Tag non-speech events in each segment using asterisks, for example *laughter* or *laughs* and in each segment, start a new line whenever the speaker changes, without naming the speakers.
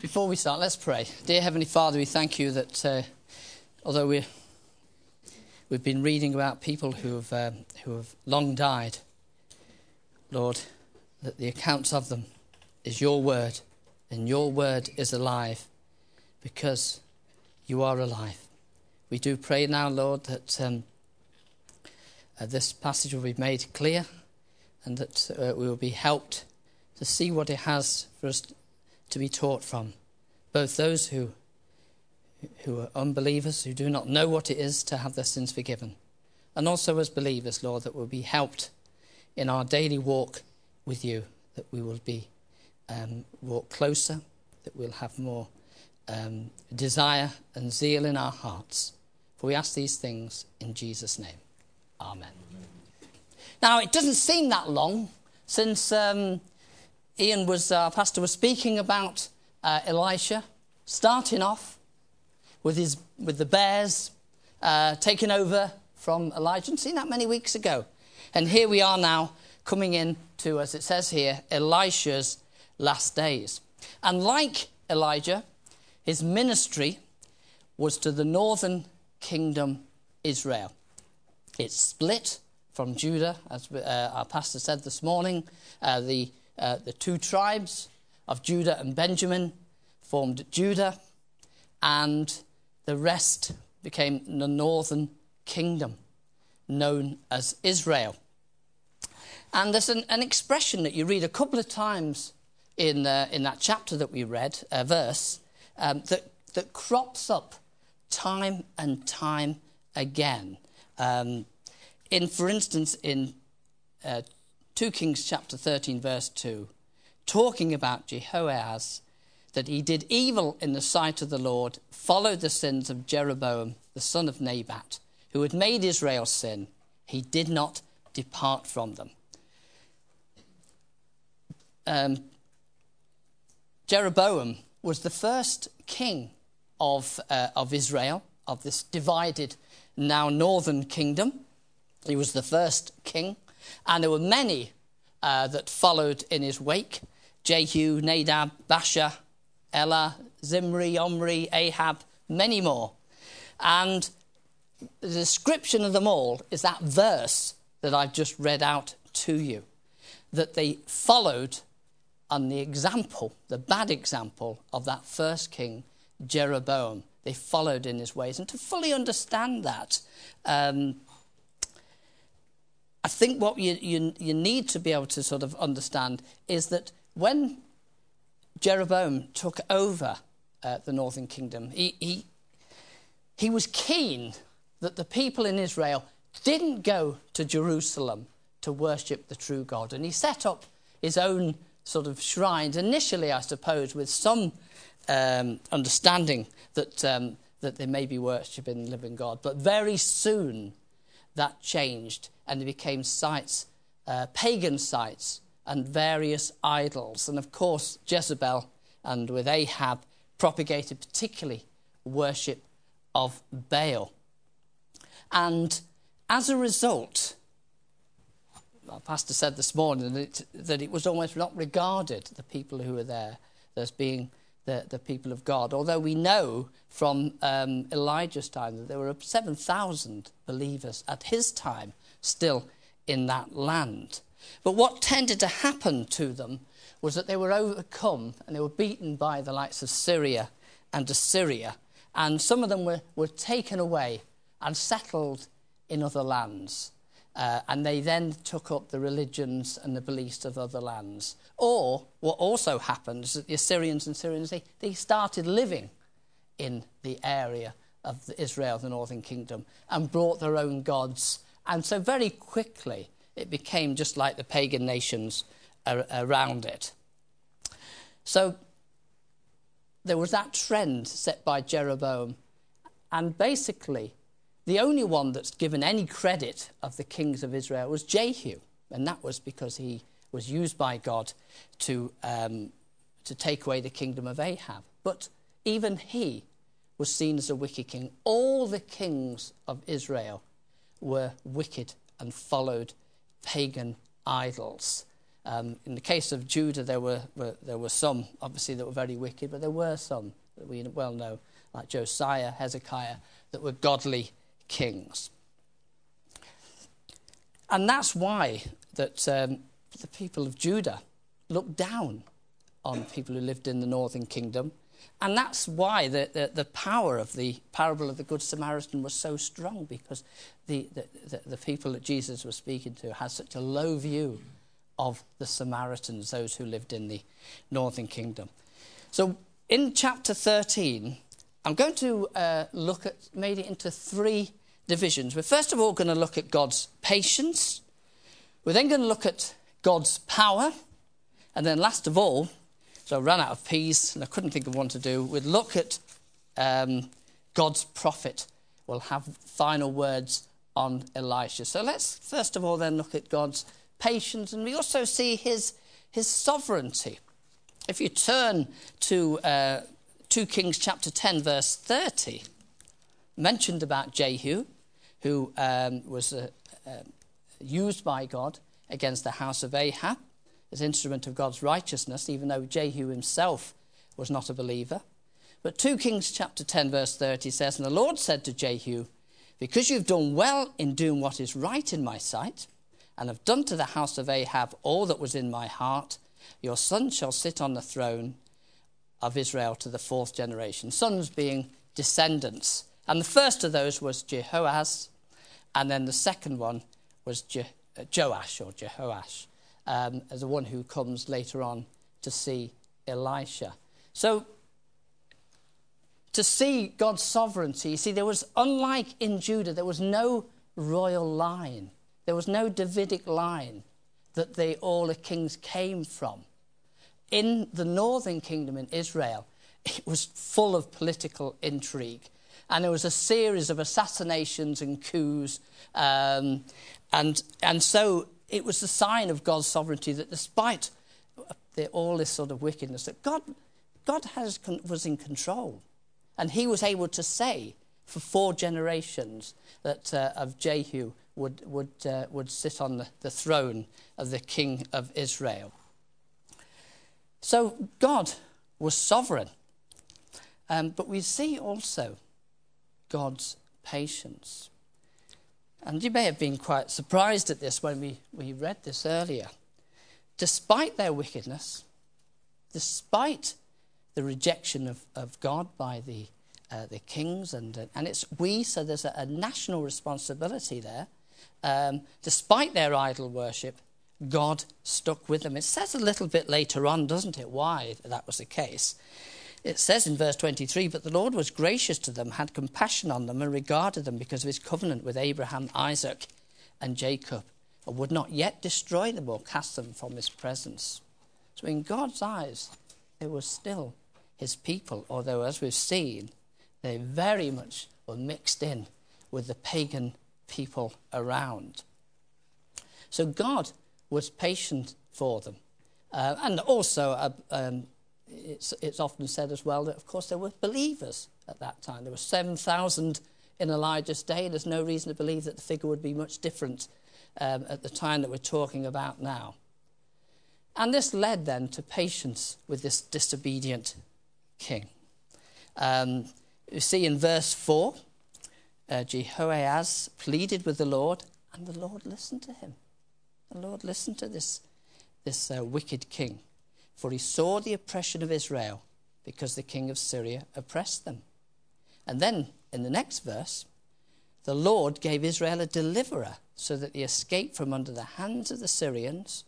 Before we start, let's pray. Dear Heavenly Father, we thank you that uh, although we we've been reading about people who have, um, who have long died, Lord, that the accounts of them is your word, and your word is alive because you are alive. We do pray now, Lord, that um, uh, this passage will be made clear and that uh, we will be helped to see what it has for us to be taught from. Both those who, who are unbelievers, who do not know what it is to have their sins forgiven, and also as believers, Lord, that we'll be helped in our daily walk with you, that we will be um, walk closer, that we'll have more um, desire and zeal in our hearts. For we ask these things in Jesus' name. Amen. Now, it doesn't seem that long since um, Ian was, our uh, pastor was speaking about uh, Elisha, starting off with, his, with the bears uh, taking over from Elijah. And seen that many weeks ago. And here we are now coming in to, as it says here, Elisha's last days. And like Elijah, his ministry was to the northern kingdom Israel. It split from Judah, as uh, our pastor said this morning. Uh, the uh, the two tribes of Judah and Benjamin formed Judah, and the rest became the northern kingdom, known as Israel. And there's an, an expression that you read a couple of times in, uh, in that chapter that we read, a verse, um, that, that crops up time and time again. Um, in, for instance, in uh, 2 Kings chapter 13, verse 2, talking about Jehoahaz, that he did evil in the sight of the Lord, followed the sins of Jeroboam, the son of Nebat, who had made Israel sin. He did not depart from them. Um, Jeroboam was the first king of, uh, of Israel, of this divided, now northern kingdom. He was the first king. And there were many uh, that followed in his wake Jehu, Nadab, Baasha, Elah, Zimri, Omri, Ahab, many more. And the description of them all is that verse that I've just read out to you. That they followed on the example, the bad example of that first king, Jeroboam. They followed in his ways. And to fully understand that, um, I think what you, you, you need to be able to sort of understand is that when Jeroboam took over uh, the northern kingdom, he, he, he was keen that the people in Israel didn't go to Jerusalem to worship the true God. And he set up his own sort of shrines, initially, I suppose, with some um, understanding that, um, that they may be worshipping the living God. But very soon that changed and they became sites, uh, pagan sites, and various idols. And of course, Jezebel and with Ahab propagated particularly worship of Baal. And as a result, our pastor said this morning that it, that it was almost not regarded, the people who were there, as being the, the people of God. Although we know from um, Elijah's time that there were 7,000 believers at his time still in that land. But what tended to happen to them was that they were overcome and they were beaten by the likes of Syria and Assyria. And some of them were, were taken away and settled in other lands. Uh, and they then took up the religions and the beliefs of other lands. Or what also happened is that the Assyrians and Syrians, they, they started living in the area of the Israel, the northern kingdom, and brought their own gods. And so very quickly it became just like the pagan nations ar- around it. So there was that trend set by Jeroboam. And basically, the only one that's given any credit of the kings of Israel was Jehu, and that was because he was used by God to, um, to take away the kingdom of Ahab. But even he was seen as a wicked king. All the kings of Israel were wicked and followed pagan idols. Um, in the case of Judah, there were, were, there were some, obviously, that were very wicked, but there were some that we well know, like Josiah, Hezekiah, that were godly kings. And that's why that um, the people of Judah looked down on people who lived in the northern kingdom. And that's why the, the, the, power of the parable of the Good Samaritan was so strong, because the, the, the, people that Jesus was speaking to had such a low view of the Samaritans, those who lived in the northern kingdom. So in chapter 13, I'm going to uh, look at, made it into three divisions. We're first of all going to look at God's patience. We're then going to look at God's power. And then last of all, so I ran out of peas and I couldn't think of one to do. We'd look at um, God's prophet. We'll have final words on Elisha. So let's first of all then look at God's patience and we also see his, his sovereignty. If you turn to uh, 2 Kings chapter 10, verse 30, mentioned about Jehu, who um, was uh, uh, used by God against the house of Ahab as instrument of God's righteousness, even though Jehu himself was not a believer. But 2 Kings chapter 10, verse 30 says, And the Lord said to Jehu, Because you've done well in doing what is right in my sight, and have done to the house of Ahab all that was in my heart, your son shall sit on the throne of Israel to the fourth generation. Sons being descendants. And the first of those was Jehoaz, and then the second one was Je- uh, Joash or Jehoash um, as the one who comes later on to see Elisha. So, to see God's sovereignty, you see, there was, unlike in Judah, there was no royal line, there was no Davidic line that they, all the kings came from. In the northern kingdom in Israel, it was full of political intrigue. And there was a series of assassinations and coups. Um, and, and so it was the sign of God's sovereignty that despite the, all this sort of wickedness, that God, God has, was in control. And he was able to say for four generations that uh, of Jehu would, would, uh, would sit on the, the throne of the king of Israel. So God was sovereign. Um, but we see also God's patience. And you may have been quite surprised at this when we, we read this earlier. Despite their wickedness, despite the rejection of, of God by the, uh, the kings, and, uh, and it's we, so there's a, a national responsibility there. Um, despite their idol worship, God stuck with them. It says a little bit later on, doesn't it, why that was the case. It says in verse 23 But the Lord was gracious to them, had compassion on them, and regarded them because of his covenant with Abraham, Isaac, and Jacob, and would not yet destroy them or cast them from his presence. So, in God's eyes, they were still his people, although, as we've seen, they very much were mixed in with the pagan people around. So, God was patient for them. Uh, and also, uh, um, it's, it's often said as well that, of course, there were believers at that time. There were 7,000 in Elijah's day. There's no reason to believe that the figure would be much different um, at the time that we're talking about now. And this led then to patience with this disobedient king. Um, you see in verse 4, uh, Jehoahaz pleaded with the Lord, and the Lord listened to him. The Lord listened to this, this uh, wicked king for he saw the oppression of Israel because the king of Syria oppressed them. And then in the next verse, the Lord gave Israel a deliverer so that they escaped from under the hands of the Syrians,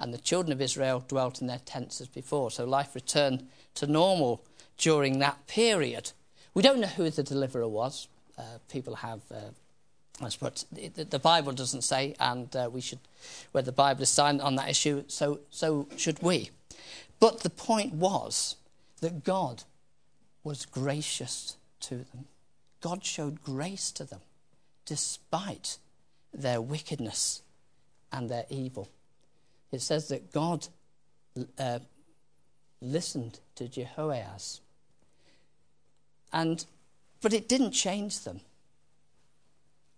and the children of Israel dwelt in their tents as before. So life returned to normal during that period. We don't know who the deliverer was. Uh, people have. Uh, but the, the Bible doesn't say, and uh, we should, where the Bible is silent on that issue, so, so should we. But the point was that God was gracious to them. God showed grace to them despite their wickedness and their evil. It says that God uh, listened to Jehoahaz. And, but it didn't change them.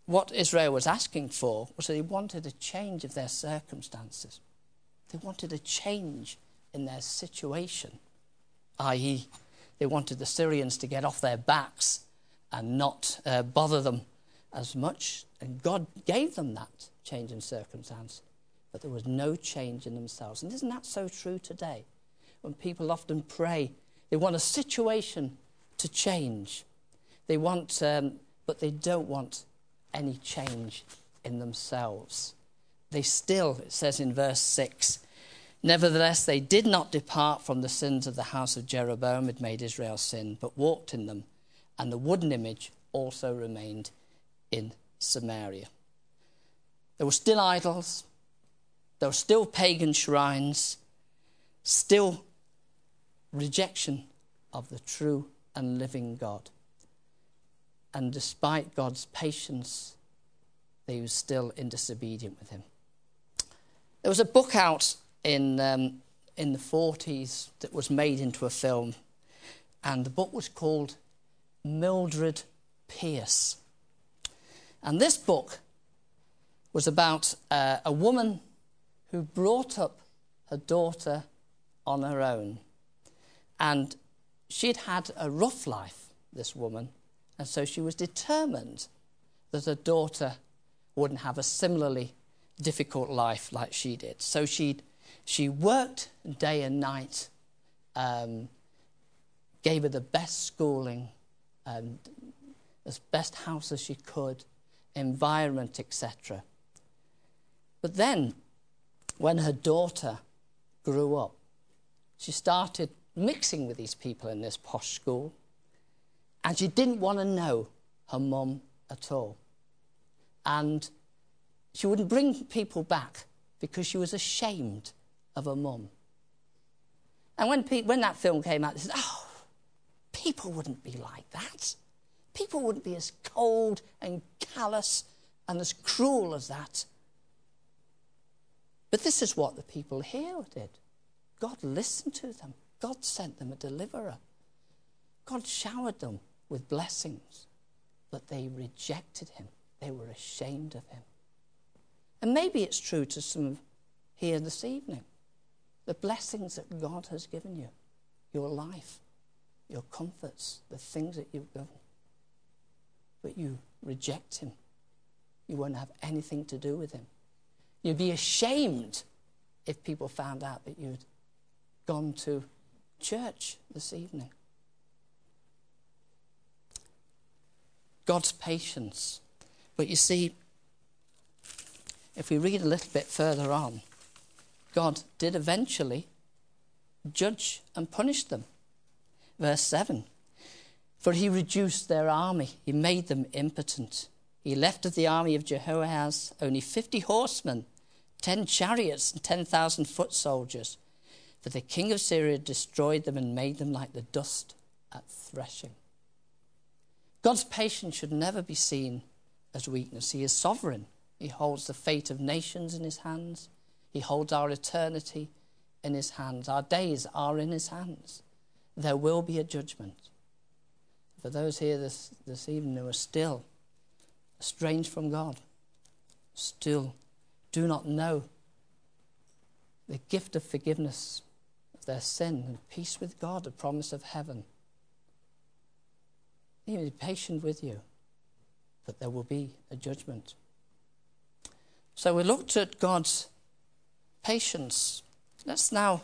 What Israel was asking for was that he wanted a change of their circumstances. They wanted a change in their situation, i.e., they wanted the Syrians to get off their backs and not uh, bother them as much. And God gave them that change in circumstance, but there was no change in themselves. And isn't that so true today? When people often pray, they want a situation to change. They want, um, but they don't want any change in themselves. They still, it says in verse 6, Nevertheless, they did not depart from the sins of the house of Jeroboam had made Israel sin, but walked in them, and the wooden image also remained in Samaria. There were still idols, there were still pagan shrines, still rejection of the true and living God. And despite God's patience, they were still in disobedience with him. There was a book out in, um, in the 40s that was made into a film, and the book was called Mildred Pierce. And this book was about uh, a woman who brought up her daughter on her own. And she'd had a rough life, this woman, and so she was determined that her daughter wouldn't have a similarly difficult life like she did. So she she worked day and night, um, gave her the best schooling, and as best house as she could, environment, etc. But then, when her daughter grew up, she started mixing with these people in this posh school, and she didn't want to know her mum at all. And she wouldn't bring people back because she was ashamed of her mum. And when, pe- when that film came out, they said, oh, people wouldn't be like that. People wouldn't be as cold and callous and as cruel as that. But this is what the people here did. God listened to them. God sent them a deliverer. God showered them with blessings. But they rejected him. They were ashamed of him. And maybe it's true to some here this evening. The blessings that God has given you, your life, your comforts, the things that you've given. But you reject him. You won't have anything to do with him. You'd be ashamed if people found out that you'd gone to church this evening. God's patience. But you see, if we read a little bit further on, God did eventually judge and punish them. Verse 7 For he reduced their army, he made them impotent. He left of the army of Jehoahaz only 50 horsemen, 10 chariots, and 10,000 foot soldiers. For the king of Syria destroyed them and made them like the dust at threshing. God's patience should never be seen as weakness. He is sovereign. He holds the fate of nations in his hands. He holds our eternity in his hands. Our days are in his hands. There will be a judgment. For those here this, this evening who are still estranged from God, still do not know the gift of forgiveness of their sin and peace with God, the promise of heaven. He be patient with you, but there will be a judgment. So we looked at God's patience. Let's now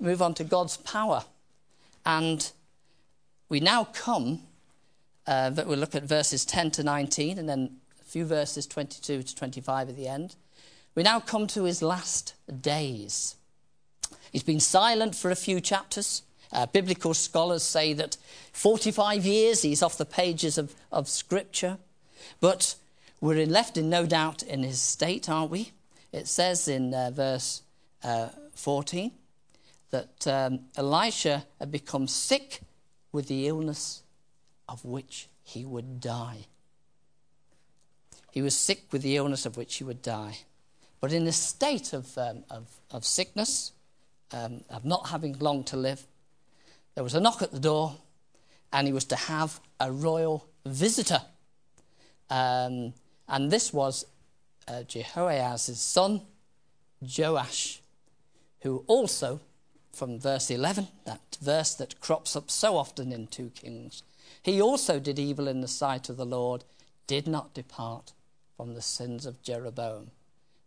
move on to God's power. And we now come, uh, we'll look at verses 10 to 19 and then a few verses 22 to 25 at the end. We now come to his last days. He's been silent for a few chapters. Uh, biblical scholars say that 45 years he's off the pages of, of Scripture. But we're left in no doubt in his state, aren't we? It says in uh, verse uh, 14 that um, Elisha had become sick with the illness of which he would die. He was sick with the illness of which he would die. But in a state of, um, of, of, sickness, um, of not having long to live, there was a knock at the door, and he was to have a royal visitor. Um, and this was uh, Jehoahaz's son, Joash. who also, from verse 11, that verse that crops up so often in 2 Kings, he also did evil in the sight of the Lord, did not depart from the sins of Jeroboam,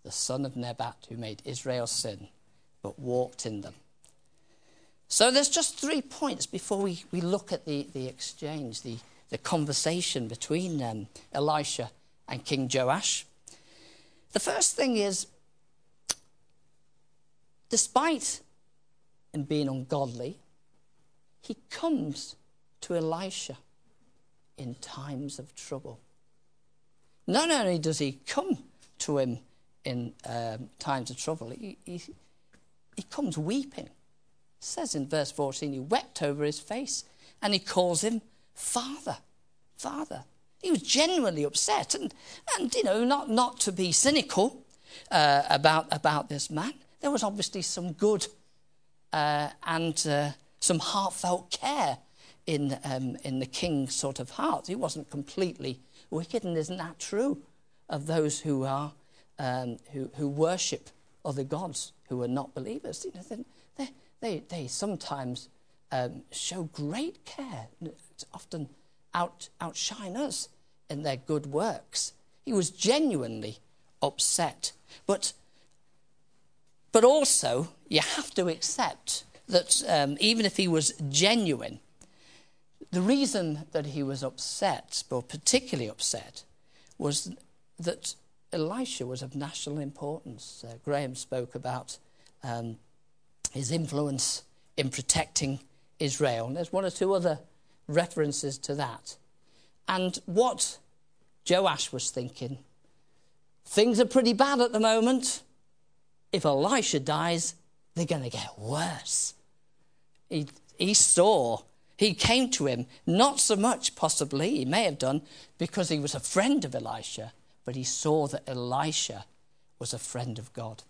the son of Nebat, who made Israel sin, but walked in them. So there's just three points before we, we look at the, the exchange, the, the conversation between um, Elisha and King Joash. The first thing is, despite him being ungodly, he comes to Elisha in times of trouble. Not only does he come to him in um, times of trouble, he, he, he comes weeping. Says in verse 14, he wept over his face and he calls him Father. Father. He was genuinely upset and, and you know, not, not to be cynical uh, about, about this man. There was obviously some good uh, and uh, some heartfelt care in, um, in the king's sort of heart. He wasn't completely wicked, and isn't that true of those who are um, who, who worship other gods who are not believers? You know, they, they, they sometimes um, show great care, often out, outshine us in their good works. He was genuinely upset. But, but also, you have to accept that um, even if he was genuine, the reason that he was upset, or particularly upset, was that Elisha was of national importance. Uh, Graham spoke about um, his influence in protecting Israel. And there's one or two other references to that. And what Joash was thinking things are pretty bad at the moment. If Elisha dies, they're going to get worse. He, he saw he came to him, not so much possibly, he may have done, because he was a friend of Elisha, but he saw that Elisha was a friend of God.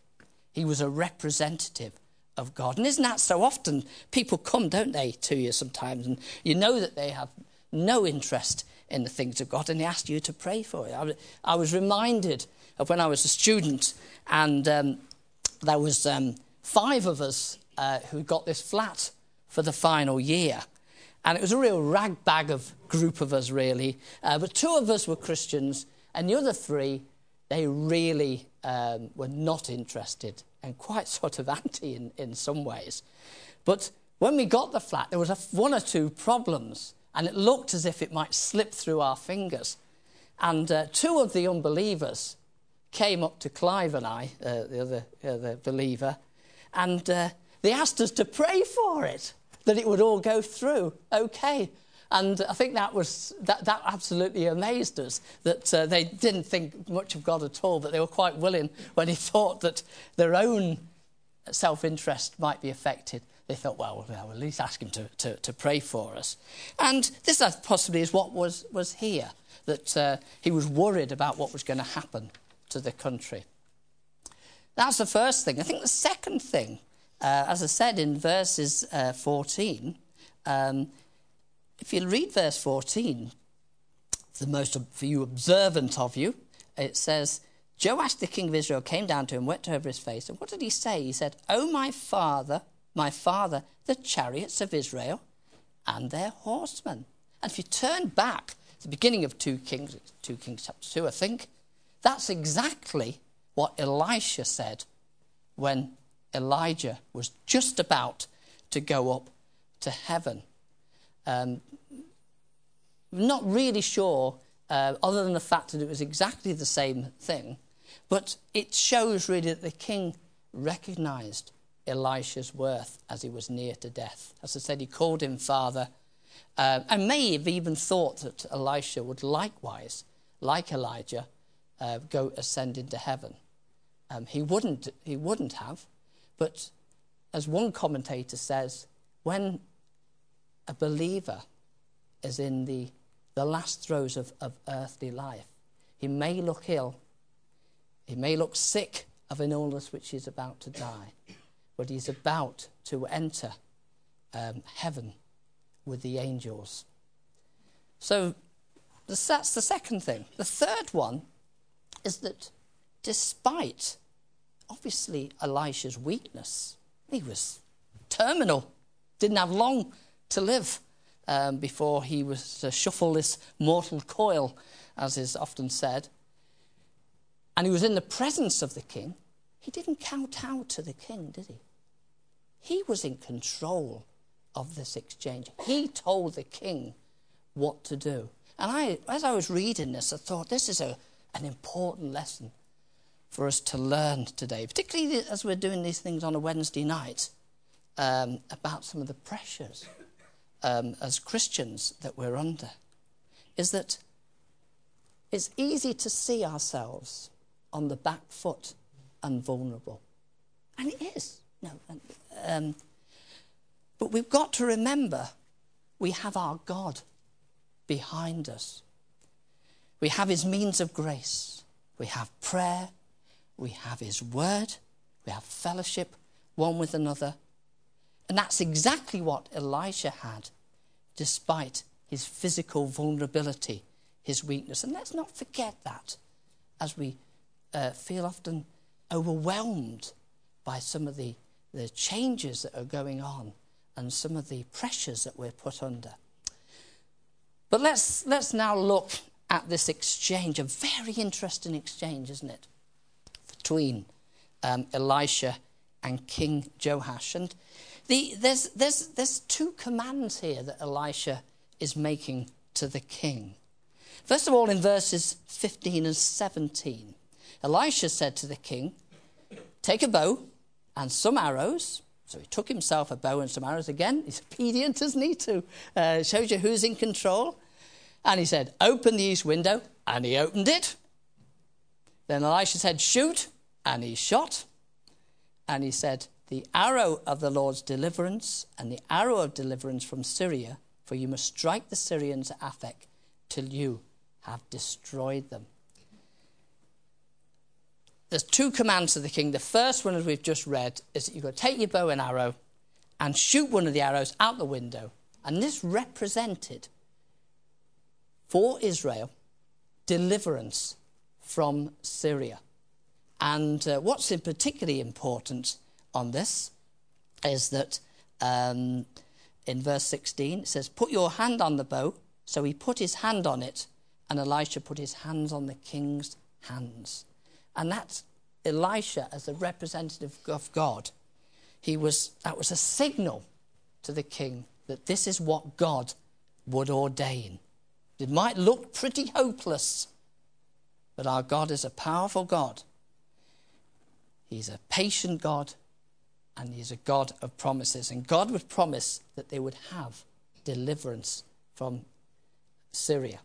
He was a representative of God. And isn't that so often? People come, don't they, to you sometimes, and you know that they have no interest in the things of God, and they ask you to pray for it. I, was reminded of when I was a student, and um, there was um, five of us uh, who got this flat for the final year. And it was a real ragbag of group of us, really. Uh, but two of us were Christians, and the other three, they really um, were not interested and quite *laughs* sort of anti in, in some ways. But when we got the flat, there was a, one or two problems, and it looked as if it might slip through our fingers. And uh, two of the unbelievers came up to Clive and I, uh, the other uh, the believer, and uh, they asked us to pray for it that it would all go through okay. And I think that was that, that absolutely amazed us that uh, they didn't think much of God at all, but they were quite willing when he *laughs* thought that their own self-interest might be affected. They thought, well, we'll at least ask him to, to, to pray for us. And this possibly is what was, was here, that uh, he was worried about what was going to happen to the country. That's the first thing. I think the second thing uh, as I said in verses uh, 14, um, if you read verse 14, the most for you observant of you, it says, Joash the king of Israel came down to him, wept over his face, and what did he say? He said, "Oh my father, my father, the chariots of Israel and their horsemen." And if you turn back the beginning of 2 Kings, 2 Kings chapter 2, I think, that's exactly what Elisha said when Elijah was just about to go up to heaven. Um, not really sure, uh, other than the fact that it was exactly the same thing, but it shows really that the king recognized Elisha's worth as he was near to death. As I said, he called him father, uh, and may have even thought that Elisha would likewise, like Elijah, uh, go ascend into heaven. Um, he wouldn't. He wouldn't have, but as one commentator says, when a believer is in the, the last throes of, of earthly life, he may look ill, he may look sick of an illness which he's about to die, but he's about to enter um, heaven with the angels. So that's the second thing. The third one is that despite obviously Elisha's weakness. He was terminal, didn't have long to live um, before he was to shuffle this mortal coil, as is often said. And he was in the presence of the king. He didn't kowtow to the king, did he? He was in control of this exchange. He told the king what to do. And I, as I was reading this, I thought this is a, an important lesson for us to learn today, particularly as we're doing these things on a Wednesday night um, about some of the pressures um, as Christians that we're under. Is that it's easy to see ourselves on the back foot and vulnerable. And it is. No, um, but we've got to remember we have our God behind us. We have his means of grace. We have prayer. We have his word. We have fellowship one with another. And that's exactly what Elisha had, despite his physical vulnerability, his weakness. And let's not forget that as we uh, feel often overwhelmed by some of the, the changes that are going on and some of the pressures that we're put under. But let's, let's now look at this exchange, a very interesting exchange, isn't it, between um, Elisha and King Joash. And the, there's, there's, there's two commands here that Elisha is making to the king. First of all, in verses 15 and 17, Elisha said to the king, Take a bow and some arrows. So he took himself a bow and some arrows again. He's *laughs* obedient, isn't he? To uh, shows you who's in control. And he said, Open the east window. And he opened it. Then Elisha said, Shoot. And he shot. And he said, The arrow of the Lord's deliverance and the arrow of deliverance from Syria, for you must strike the Syrians at Aphek till you have destroyed them there's two commands to the king. The first one, as we've just read, is that you've got to take your bow and arrow and shoot one of the arrows out the window. And this represented for Israel deliverance from Syria. And uh, what's in particularly important on this is that um, in verse 16 it says, Put your hand on the bow. So he put his hand on it, and Elisha put his hands on the king's hands. And that's Elisha as the representative of God. He was, that was a signal to the king that this is what God would ordain. It might look pretty hopeless, but our God is a powerful God. He's a patient God, and He's a God of promises. And God would promise that they would have deliverance from Syria.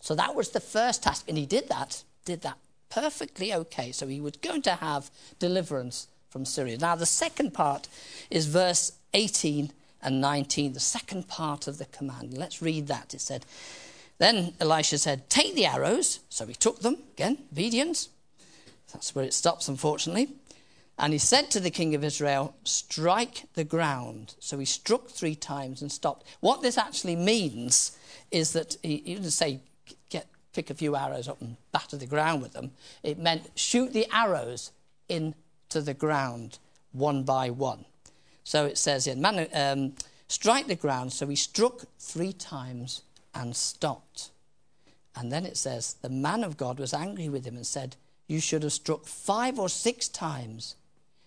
So that was the first task, and He did that, did that perfectly okay. So he was going to have deliverance from Syria. Now, the second part is verse 18 and 19, the second part of the command. Let's read that. It said, Then Elisha said, Take the arrows. So he took them. Again, obedience. That's where it stops, unfortunately. And he said to the king of Israel, Strike the ground. So he struck three times and stopped. What this actually means is that he, he didn't say, pick a few arrows up and batter the ground with them. It meant shoot the arrows into the ground one by one. So it says in, um, strike the ground. So he struck three times and stopped. And then it says, the man of God was angry with him and said, You should have struck five or six times.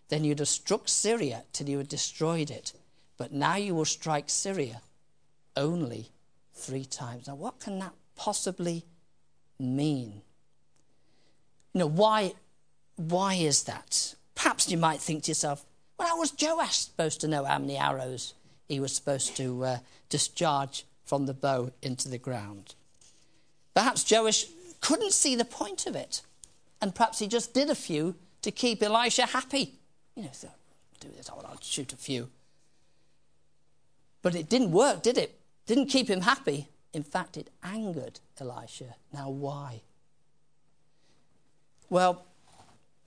Then you'd have struck Syria till you had destroyed it. But now you will strike Syria only three times. Now, what can that possibly mean? You know, why, why is that? Perhaps you might think to yourself, well, how was Joash supposed to know how many arrows he was supposed to uh, discharge from the bow into the ground? Perhaps Joash couldn't see the point of it, and perhaps he just did a few to keep Elisha happy. You know, so, do this, I'll shoot a few. But it didn't work, did it? Didn't keep him happy. In fact, it angered Elisha. Now, why? Well,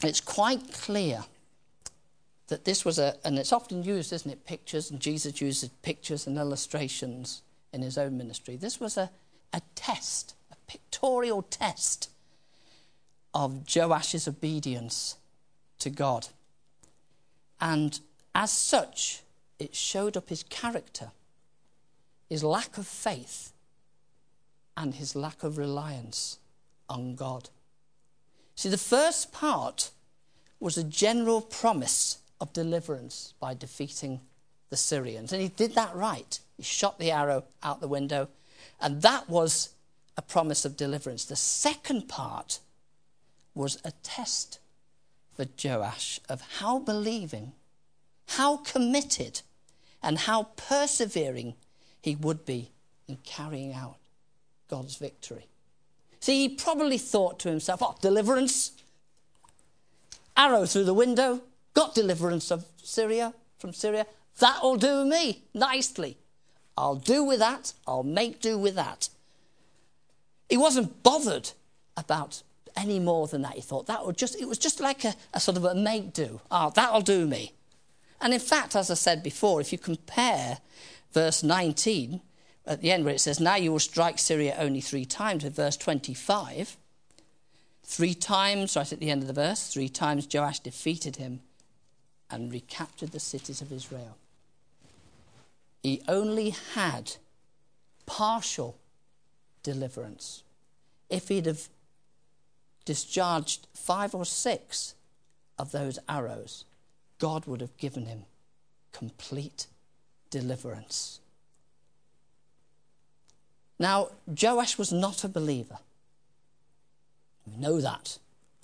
it's quite clear that this was a, and it's often used, isn't it, pictures, and Jesus uses pictures and illustrations in his own ministry. This was a, a test, a pictorial test of Joash's obedience to God. And as such, it showed up his character, his lack of faith, and his lack of reliance on God. See, the first part was a general promise of deliverance by defeating the Syrians. And he did that right. He shot the arrow out the window, and that was a promise of deliverance. The second part was a test for Joash of how believing, how committed, and how persevering he would be in carrying out God's victory. See, he probably thought to himself, oh, deliverance, arrow through the window, got deliverance of Syria, from Syria. That'll do me nicely. I'll do with that. I'll make do with that. He wasn't bothered about any more than that. He thought that would just, it was just like a, a sort of a make do. Ah, oh, that'll do me. And in fact, as I said before, if you compare verse 19 at the end where it says, Now you will strike Syria only three times, with verse 25, three times, right at the end of the verse, three times Joash defeated him and recaptured the cities of Israel. He only had partial deliverance. If he'd have discharged five or six of those arrows, God would have given him complete deliverance. Now, Joash was not a believer. We know that.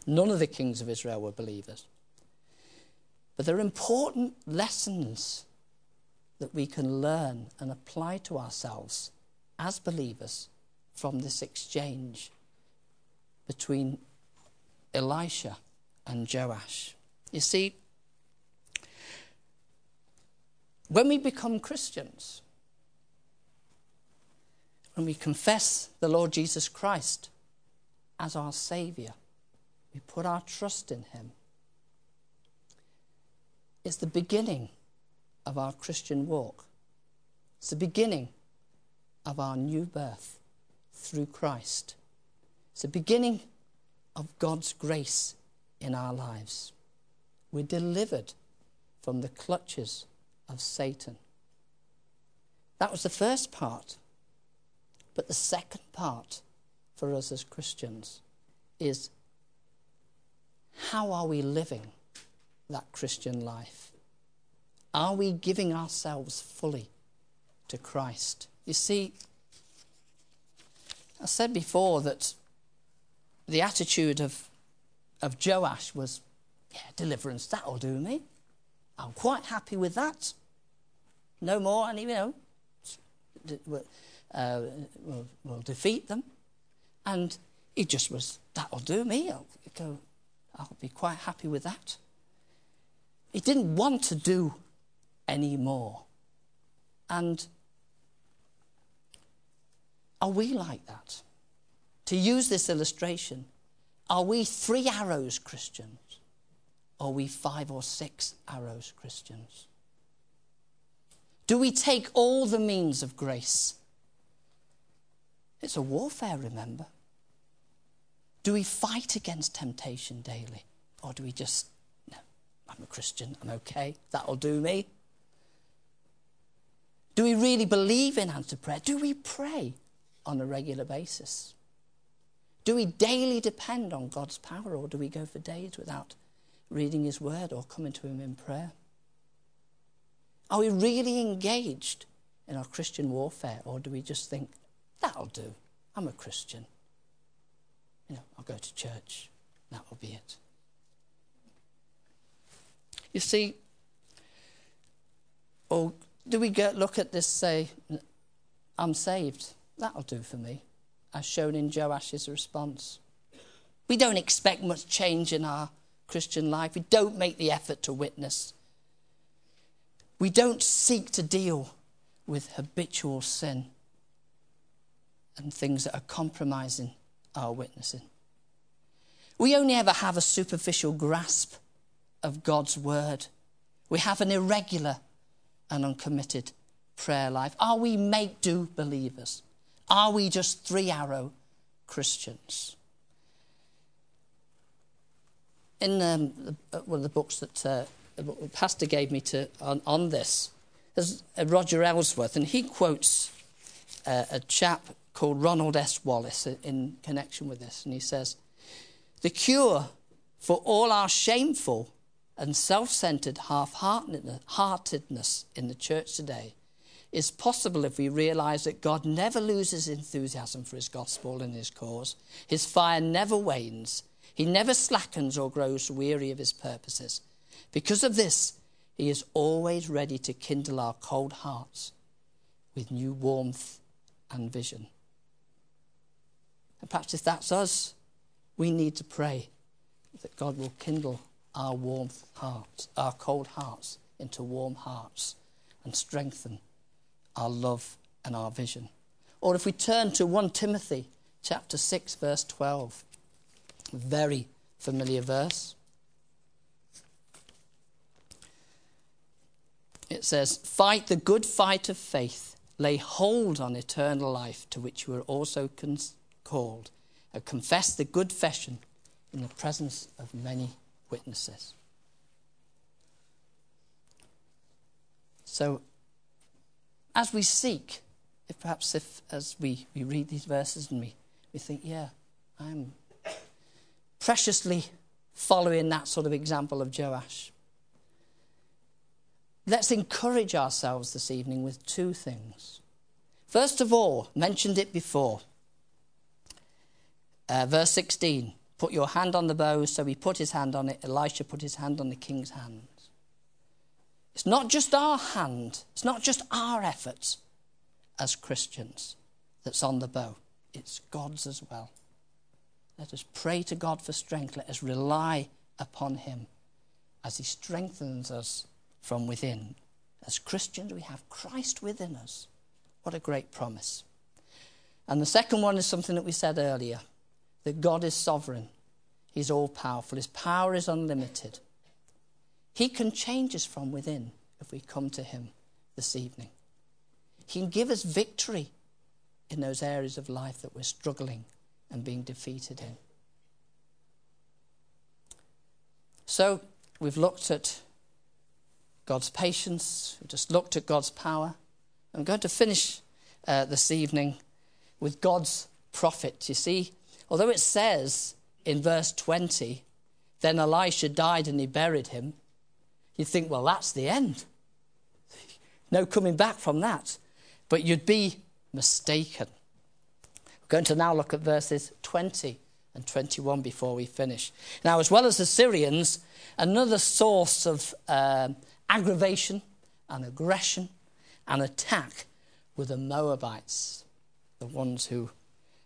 None of the kings of Israel were believers. But there are important lessons that we can learn and apply to ourselves as believers from this exchange between Elisha and Joash. You see, when we become Christians, when we confess the Lord Jesus Christ as our Saviour, we put our trust in Him. It's the beginning of our Christian walk. It's the beginning of our new birth through Christ. It's the beginning of God's grace in our lives. We're delivered from the clutches of Satan. That was the first part. But the second part for us as Christians is how are we living that Christian life? Are we giving ourselves fully to Christ? You see, I said before that the attitude of, of Joash was, yeah, deliverance, that'll do me. I'm quite happy with that. No more, and you know, uh, we'll, we'll defeat them. And he just was, that'll do me. I'll go, I'll be quite happy with that. He didn't want to do any more. And are we like that? To use this illustration, are we three arrows Christians? Or are we five or six arrows Christians? Do we take all the means of grace? It's a warfare, remember. Do we fight against temptation daily? Or do we just, no, I'm a Christian, I'm okay, that'll do me? Do we really believe in answered prayer? Do we pray on a regular basis? Do we daily depend on God's power, or do we go for days without reading His word or coming to Him in prayer? Are we really engaged in our Christian warfare, or do we just think, that'll do, I'm a Christian? You know, I'll go to church, that will be it. You see, or do we get, look at this, say, I'm saved, that'll do for me, as shown in Joash's response? We don't expect much change in our Christian life. We don't make the effort to witness. We don't seek to deal with habitual sin and things that are compromising our witnessing. We only ever have a superficial grasp of God's word. We have an irregular and uncommitted prayer life. Are we make do believers? Are we just three arrow Christians? In um, one of the books that uh, the pastor gave me to on, on this. There's uh, Roger Ellsworth, and he quotes uh, a chap called Ronald S. Wallace in connection with this, and he says, "The cure for all our shameful and self-centered half-heartedness in the church today." Is possible if we realize that God never loses enthusiasm for his gospel and his cause. His fire never wanes. He never slackens or grows weary of his purposes. Because of this, he is always ready to kindle our cold hearts with new warmth and vision. And perhaps if that's us, we need to pray that God will kindle our warm hearts, our cold hearts, into warm hearts and strengthen our love and our vision. Or if we turn to 1 Timothy chapter 6 verse 12, very familiar verse. it says, Fight the good fight of faith, lay hold on eternal life to which you are also called, and confess the good fashion in the presence of many witnesses. So, as we seek, if perhaps if as we, we read these verses and we, we think, yeah, I'm preciously following that sort of example of Joash. Let's encourage ourselves this evening with two things. First of all, mentioned it before. Uh, verse 16 Put your hand on the bow. So he put his hand on it. Elisha put his hand on the king's hand. It's not just our hand, it's not just our efforts as Christians that's on the bow, it's God's as well. Let us pray to God for strength. Let us rely upon Him as He strengthens us from within. As Christians, we have Christ within us. What a great promise. And the second one is something that we said earlier that God is sovereign, He's all powerful, His power is unlimited. He can change us from within if we come to Him this evening. He can give us victory in those areas of life that we're struggling and being defeated in. So, we've looked at God's patience. we've just looked at God's power. I'm going to finish uh, this evening with God's prophet. You see, although it says in verse 20, then Elisha died and he buried him, you think, well, that's the end. No coming back from that. But you'd be mistaken. We're going to now look at verses 20 and 21 before we finish. Now, as well as the Syrians, another source of um, aggravation and aggression and attack were the Moabites, the ones who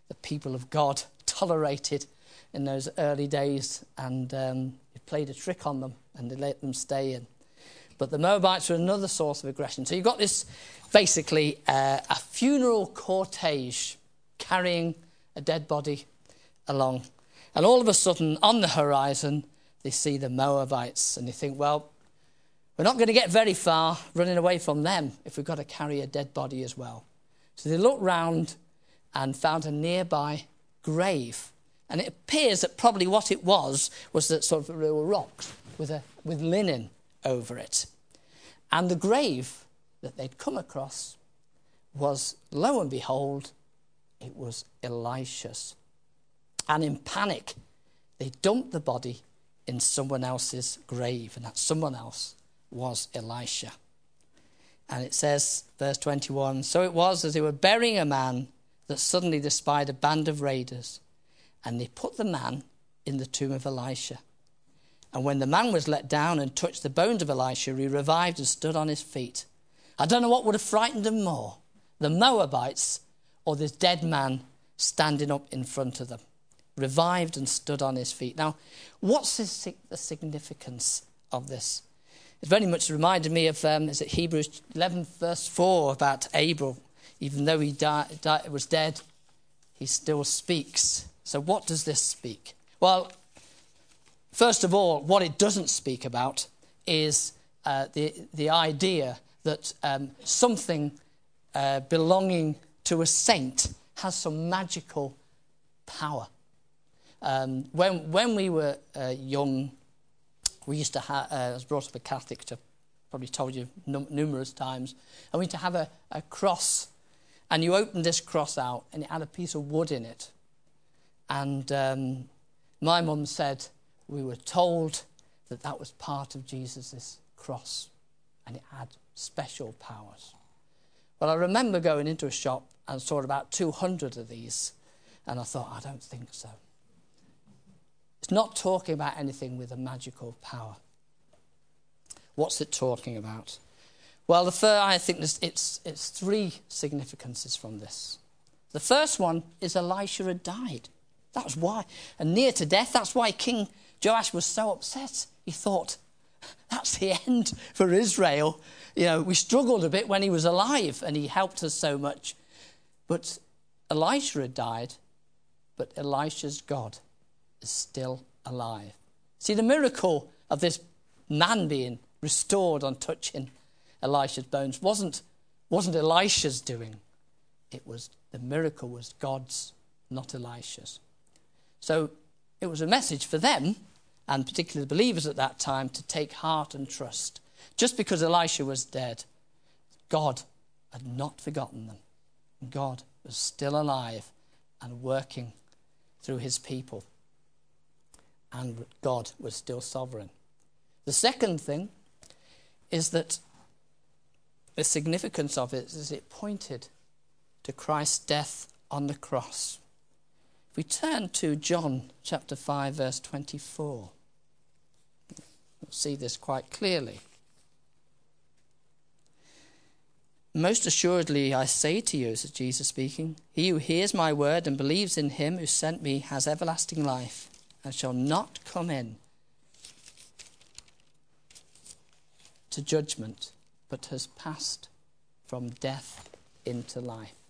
the people of God tolerated in those early days and um, played a trick on them and they let them stay in. But the Moabites were another source of aggression. So you've got this basically uh, a funeral cortege carrying a dead body along. And all of a sudden, on the horizon, they see the Moabites and they think, well, we're not going to get very far running away from them if we've got to carry a dead body as well. So they looked round and found a nearby grave. And it appears that probably what it was was that sort of there were rocks with, a, with linen over it. And the grave that they'd come across was, lo and behold, it was Elisha's. And in panic, they dumped the body in someone else's grave, and that someone else was Elisha. And it says, verse 21 So it was as they were burying a man that suddenly they spied a band of raiders, and they put the man in the tomb of Elisha. And when the man was let down and touched the bones of Elisha, he revived and stood on his feet. I don't know what would have frightened them more the Moabites or this dead man standing up in front of them. Revived and stood on his feet. Now, what's the significance of this? It very much reminded me of, um, is it Hebrews 11, verse 4, about Abel. Even though he died, was dead, he still speaks. So, what does this speak? Well, first of all, what it doesn't speak about is uh, the, the idea that um, something uh, belonging to a saint has some magical power. Um, when, when we were uh, young We used to have, uh, I was brought up a Catholic, which I've probably told you num- numerous times. And we used to have a, a cross. And you opened this cross out, and it had a piece of wood in it. And um, my mum said we were told that that was part of Jesus' cross, and it had special powers. Well, I remember going into a shop and saw about 200 of these, and I thought, I don't think so. It's not talking about anything with a magical power. What's it talking about? Well, the first, I think it's, it's three significances from this. The first one is Elisha had died. That was why. And near to death, that's why King Joash was so upset. He thought, that's the end for Israel. You know, we struggled a bit when he was alive and he helped us so much. But Elisha had died, but Elisha's God is still alive. See, the miracle of this man being restored on touching Elisha's bones wasn't, wasn't Elisha's doing. It was the miracle was God's, not Elisha's. So it was a message for them, and particularly the believers at that time, to take heart and trust. Just because Elisha was dead, God had not forgotten them. God was still alive and working through his people. And God was still sovereign. The second thing is that the significance of it is it pointed to Christ's death on the cross. If we turn to John chapter 5, verse 24, we'll see this quite clearly. Most assuredly, I say to you, says Jesus speaking, he who hears my word and believes in him who sent me has everlasting life and shall not come in to judgment, but has passed from death into life.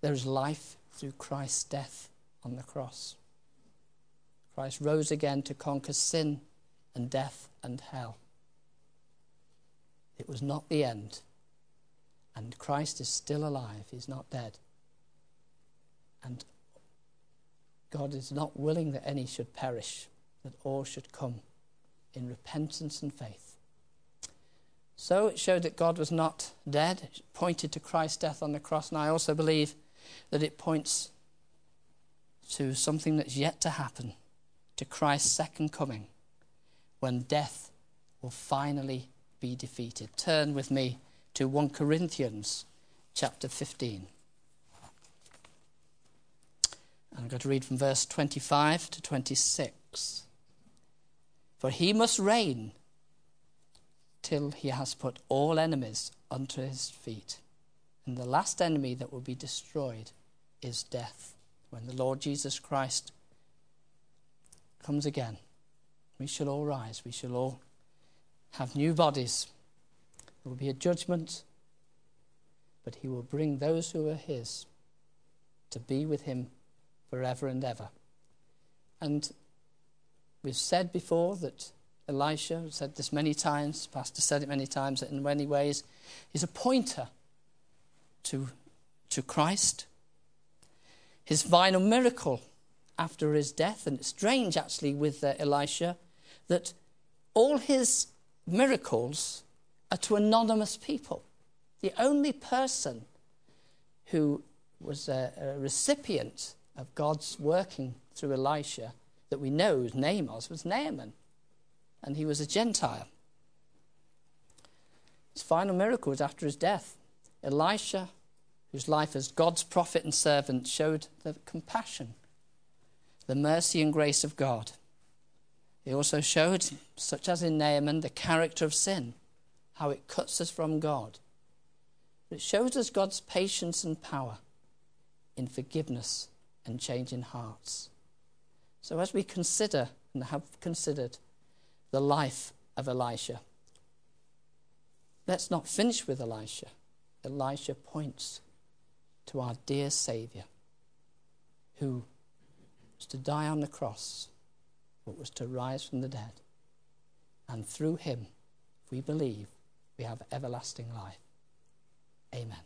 There is life through Christ's death on the cross. Christ rose again to conquer sin and death and hell. It was not the end. And Christ is still alive, he's not dead. And God is not willing that any should perish, that all should come in repentance and faith. So it showed that God was not dead. It pointed to Christ's death on the cross. And I also believe that it points to something that's yet to happen, to Christ's second coming, when death will finally be defeated. Turn with me to 1 Corinthians chapter 15. And I'm going to read from verse 25 to 26. For he must reign till he has put all enemies under his feet. And the last enemy that will be destroyed is death. When the Lord Jesus Christ comes again, we shall all rise. We shall all have new bodies. There will be a judgment, but he will bring those who are his to be with him forever and ever. And we've said before that Elisha, said this many times, Pastor said it many times, that in many ways he's a pointer to, to Christ. His final miracle after his death, and it's strange actually with uh, Elisha that all his miracles are to anonymous people. The only person who was a, a recipient of God's working through Elisha that we know his name was was Naaman, and he was a Gentile. His final miracle was after his death. Elisha whose life as God's prophet and servant showed the compassion, the mercy and grace of God. He also showed, such as in Naaman, the character of sin, how it cuts us from God. It shows us God's patience and power in forgiveness and changing hearts. So, as we consider and have considered the life of Elisha, let's not finish with Elisha. Elisha points to our dear Saviour, who was to die on the cross, but was to rise from the dead. And through him, we believe, we have everlasting life. Amen.